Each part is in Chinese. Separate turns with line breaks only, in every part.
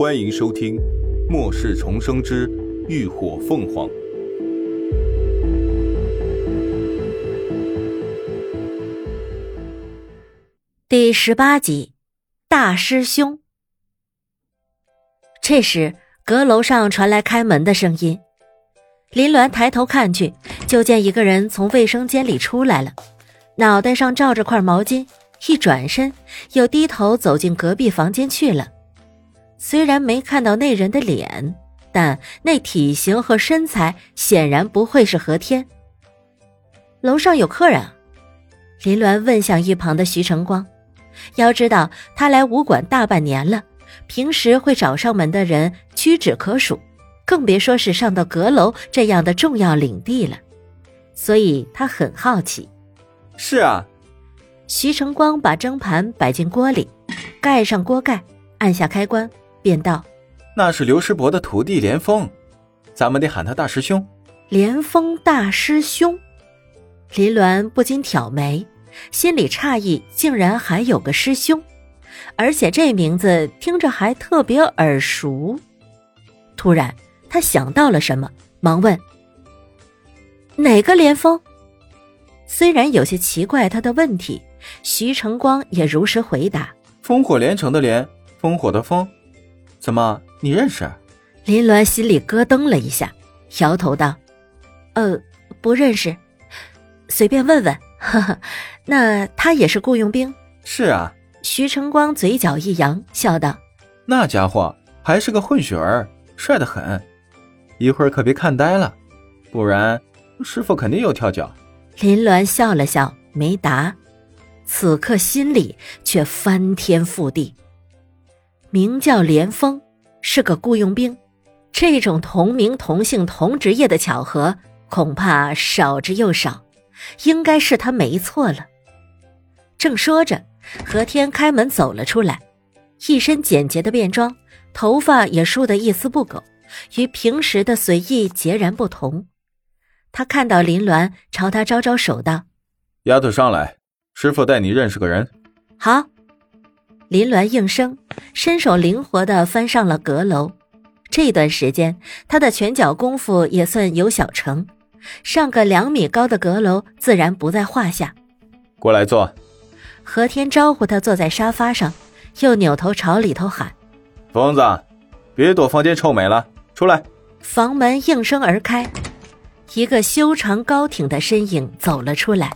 欢迎收听《末世重生之浴火凤凰》
第十八集。大师兄。这时，阁楼上传来开门的声音。林鸾抬头看去，就见一个人从卫生间里出来了，脑袋上罩着块毛巾，一转身又低头走进隔壁房间去了。虽然没看到那人的脸，但那体型和身材显然不会是何天。楼上有客人，林鸾问向一旁的徐成光。要知道，他来武馆大半年了，平时会找上门的人屈指可数，更别说是上到阁楼这样的重要领地了。所以他很好奇。
是啊，
徐成光把蒸盘摆进锅里，盖上锅盖，按下开关，便道：“
那是刘师伯的徒弟连峰，咱们得喊他大师兄。”
连峰大师兄，林鸾不禁挑眉。心里诧异，竟然还有个师兄，而且这名字听着还特别耳熟。突然，他想到了什么，忙问：“哪个连峰？”虽然有些奇怪他的问题，徐成光也如实回答：“
烽火连城的连，烽火的烽。怎么，你认识？”
林鸾心里咯噔了一下，摇头道：“呃，不认识，随便问问。”呵呵，那他也是雇佣兵？
是啊。
徐成光嘴角一扬，笑道：“
那家伙还是个混血儿，帅得很。一会儿可别看呆了，不然师傅肯定又跳脚。”
林鸾笑了笑，没答。此刻心里却翻天覆地。名叫连峰，是个雇佣兵，这种同名同姓同职业的巧合，恐怕少之又少。应该是他没错了。正说着，何天开门走了出来，一身简洁的便装，头发也梳得一丝不苟，与平时的随意截然不同。他看到林鸾，朝他招招手道：“
丫头上来，师傅带你认识个人。”
好。林鸾应声，身手灵活地翻上了阁楼。这段时间，他的拳脚功夫也算有小成。上个两米高的阁楼自然不在话下。
过来坐。
何天招呼他坐在沙发上，又扭头朝里头喊：“
疯子，别躲房间臭美了，出来！”
房门应声而开，一个修长高挺的身影走了出来。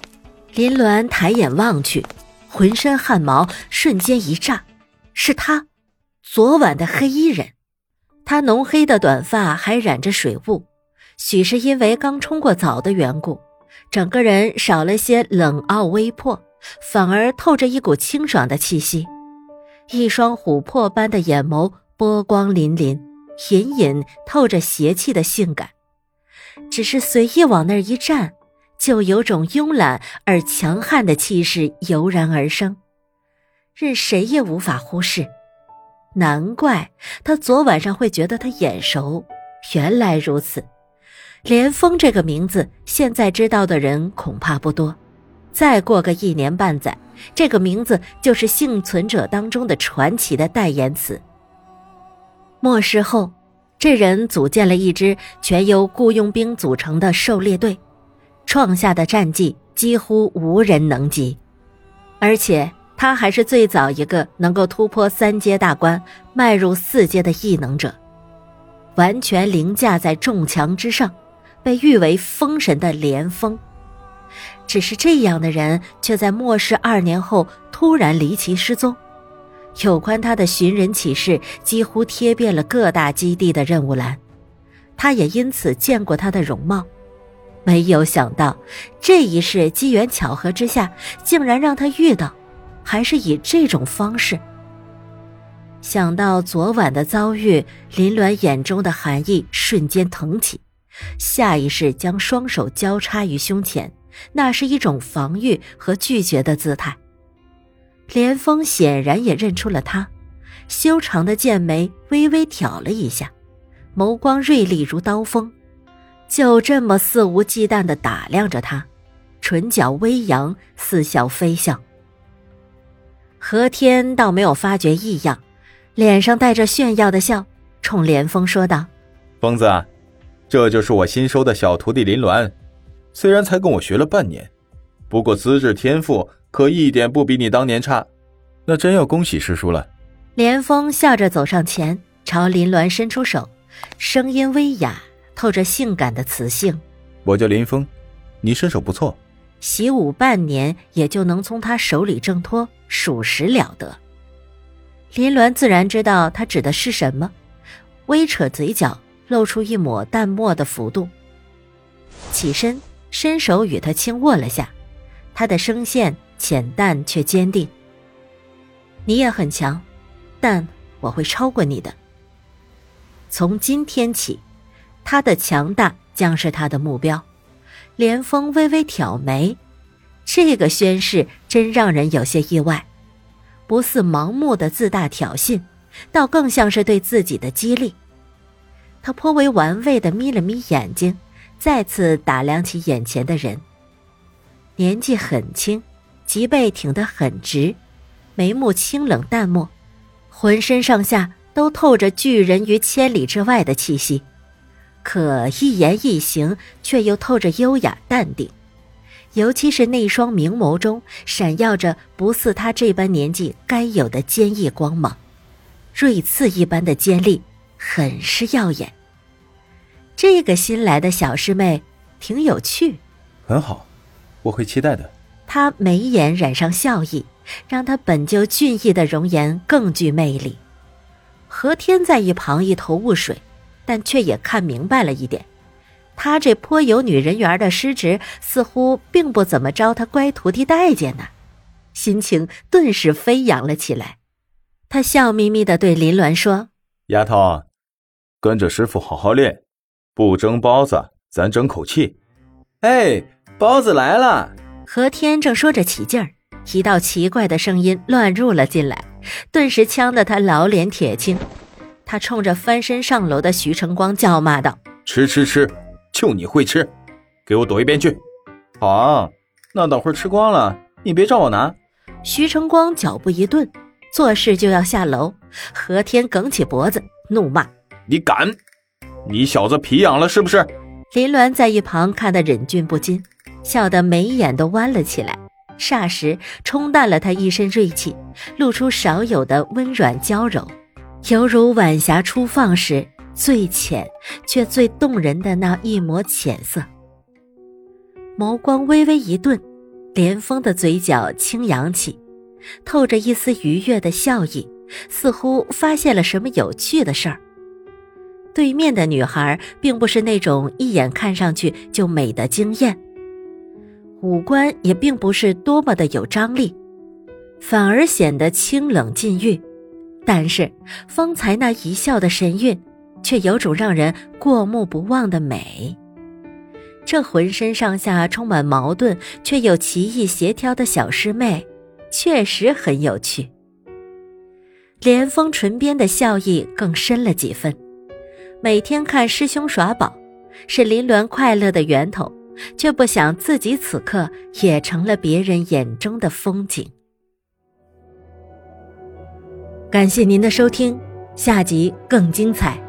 林鸾抬眼望去，浑身汗毛瞬间一炸，是他，昨晚的黑衣人。他浓黑的短发还染着水雾。许是因为刚冲过澡的缘故，整个人少了些冷傲微魄，反而透着一股清爽的气息。一双琥珀般的眼眸波光粼粼，隐隐透着邪气的性感。只是随意往那儿一站，就有种慵懒而强悍的气势油然而生，任谁也无法忽视。难怪他昨晚上会觉得他眼熟，原来如此。连峰这个名字，现在知道的人恐怕不多。再过个一年半载，这个名字就是幸存者当中的传奇的代言词。末世后，这人组建了一支全由雇佣兵组成的狩猎队，创下的战绩几乎无人能及。而且，他还是最早一个能够突破三阶大关，迈入四阶的异能者，完全凌驾在众强之上。被誉为封神的连峰，只是这样的人却在末世二年后突然离奇失踪。有关他的寻人启事几乎贴遍了各大基地的任务栏，他也因此见过他的容貌。没有想到这一世机缘巧合之下，竟然让他遇到，还是以这种方式。想到昨晚的遭遇，林鸾眼中的寒意瞬间腾起。下意识将双手交叉于胸前，那是一种防御和拒绝的姿态。连峰显然也认出了他，修长的剑眉微微挑了一下，眸光锐利如刀锋，就这么肆无忌惮地打量着他，唇角微扬，似笑非笑。何天倒没有发觉异样，脸上带着炫耀的笑，冲连峰说道：“
疯子，这就是我新收的小徒弟林鸾，虽然才跟我学了半年，不过资质天赋可一点不比你当年差，那真要恭喜师叔了。”
连峰笑着走上前，朝林鸾伸出手，声音微哑，透着性感的磁性：“
我叫林峰，你身手不错，
习武半年也就能从他手里挣脱，属实了得。”林鸾自然知道他指的是什么，微扯嘴角，露出一抹淡漠的幅度。起身，伸手与他轻握了下，他的声线浅淡却坚定：“你也很强。”但我会超过你的。从今天起，他的强大将是他的目标。连峰微微挑眉，这个宣誓真让人有些意外，不似盲目的自大挑衅，倒更像是对自己的激励。他颇为玩味的眯了眯眼睛，再次打量起眼前的人。年纪很轻，脊背挺得很直，眉目清冷淡漠。浑身上下都透着拒人于千里之外的气息，可一言一行却又透着优雅淡定，尤其是那双明眸中闪耀着不似他这般年纪该有的坚毅光芒，锐刺一般的尖利，很是耀眼。这个新来的小师妹挺有趣，
很好，我会期待的。
她眉眼染上笑意。让他本就俊逸的容颜更具魅力。何天在一旁一头雾水，但却也看明白了一点：他这颇有女人缘的师侄，似乎并不怎么招他乖徒弟待见呢。心情顿时飞扬了起来。他笑眯眯的对林鸾说：“
丫头，跟着师傅好好练，不蒸包子，咱争口气。”
哎，包子来了！
何天正说着起劲儿。一道奇怪的声音乱入了进来，顿时呛得他老脸铁青。他冲着翻身上楼的徐成光叫骂道：“
吃吃吃，就你会吃，给我躲一边去！”
好，那等会儿吃光了，你别找我拿。
徐成光脚步一顿，做事就要下楼。何天梗起脖子，怒骂：“
你敢！你小子皮痒了是不是？”
林鸾在一旁看得忍俊不禁，笑得眉眼都弯了起来。霎时冲淡了他一身锐气，露出少有的温软娇柔，犹如晚霞初放时最浅却最动人的那一抹浅色。眸光微微一顿，连峰的嘴角轻扬起，透着一丝愉悦的笑意，似乎发现了什么有趣的事儿。对面的女孩并不是那种一眼看上去就美的惊艳。五官也并不是多么的有张力，反而显得清冷禁欲。但是方才那一笑的神韵，却有种让人过目不忘的美。这浑身上下充满矛盾却又奇异协调的小师妹，确实很有趣。连峰唇边的笑意更深了几分。每天看师兄耍宝，是林鸾快乐的源头。却不想自己此刻也成了别人眼中的风景。感谢您的收听，下集更精彩。